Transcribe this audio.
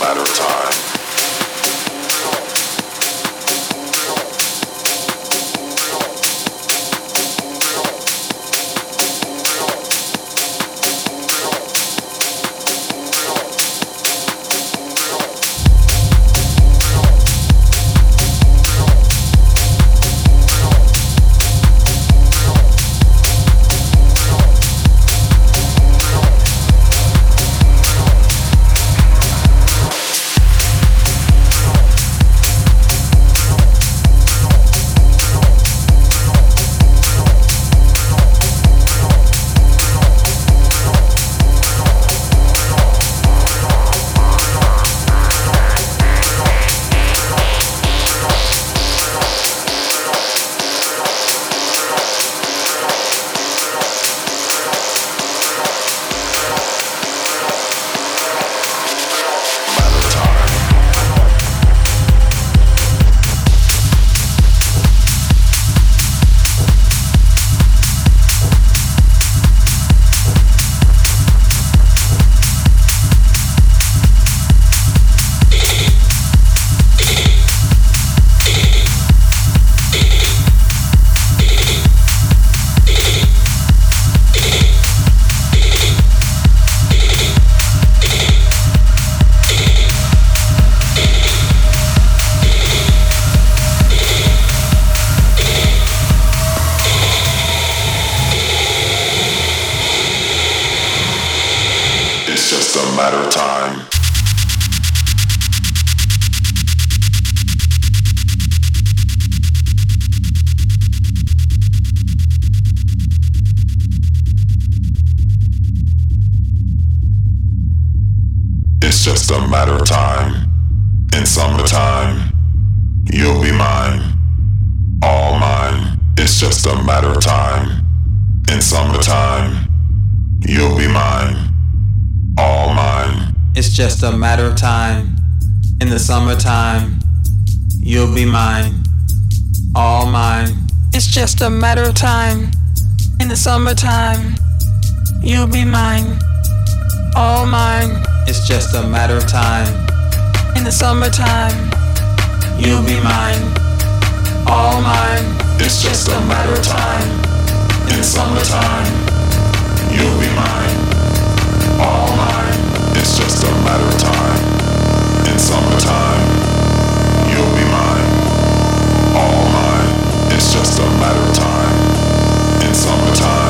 matter of time. Just a matter of time. In the summertime, you'll be mine, all mine. It's just a matter of time. In the summertime, you'll be mine, all mine. It's just a matter of time. In the summertime, you'll be mine, all mine. It's just a matter of time. In the summer time, you'll be mine. It's just a matter of time. In summertime, you'll be mine, all mine. It's just a matter of time. In summertime,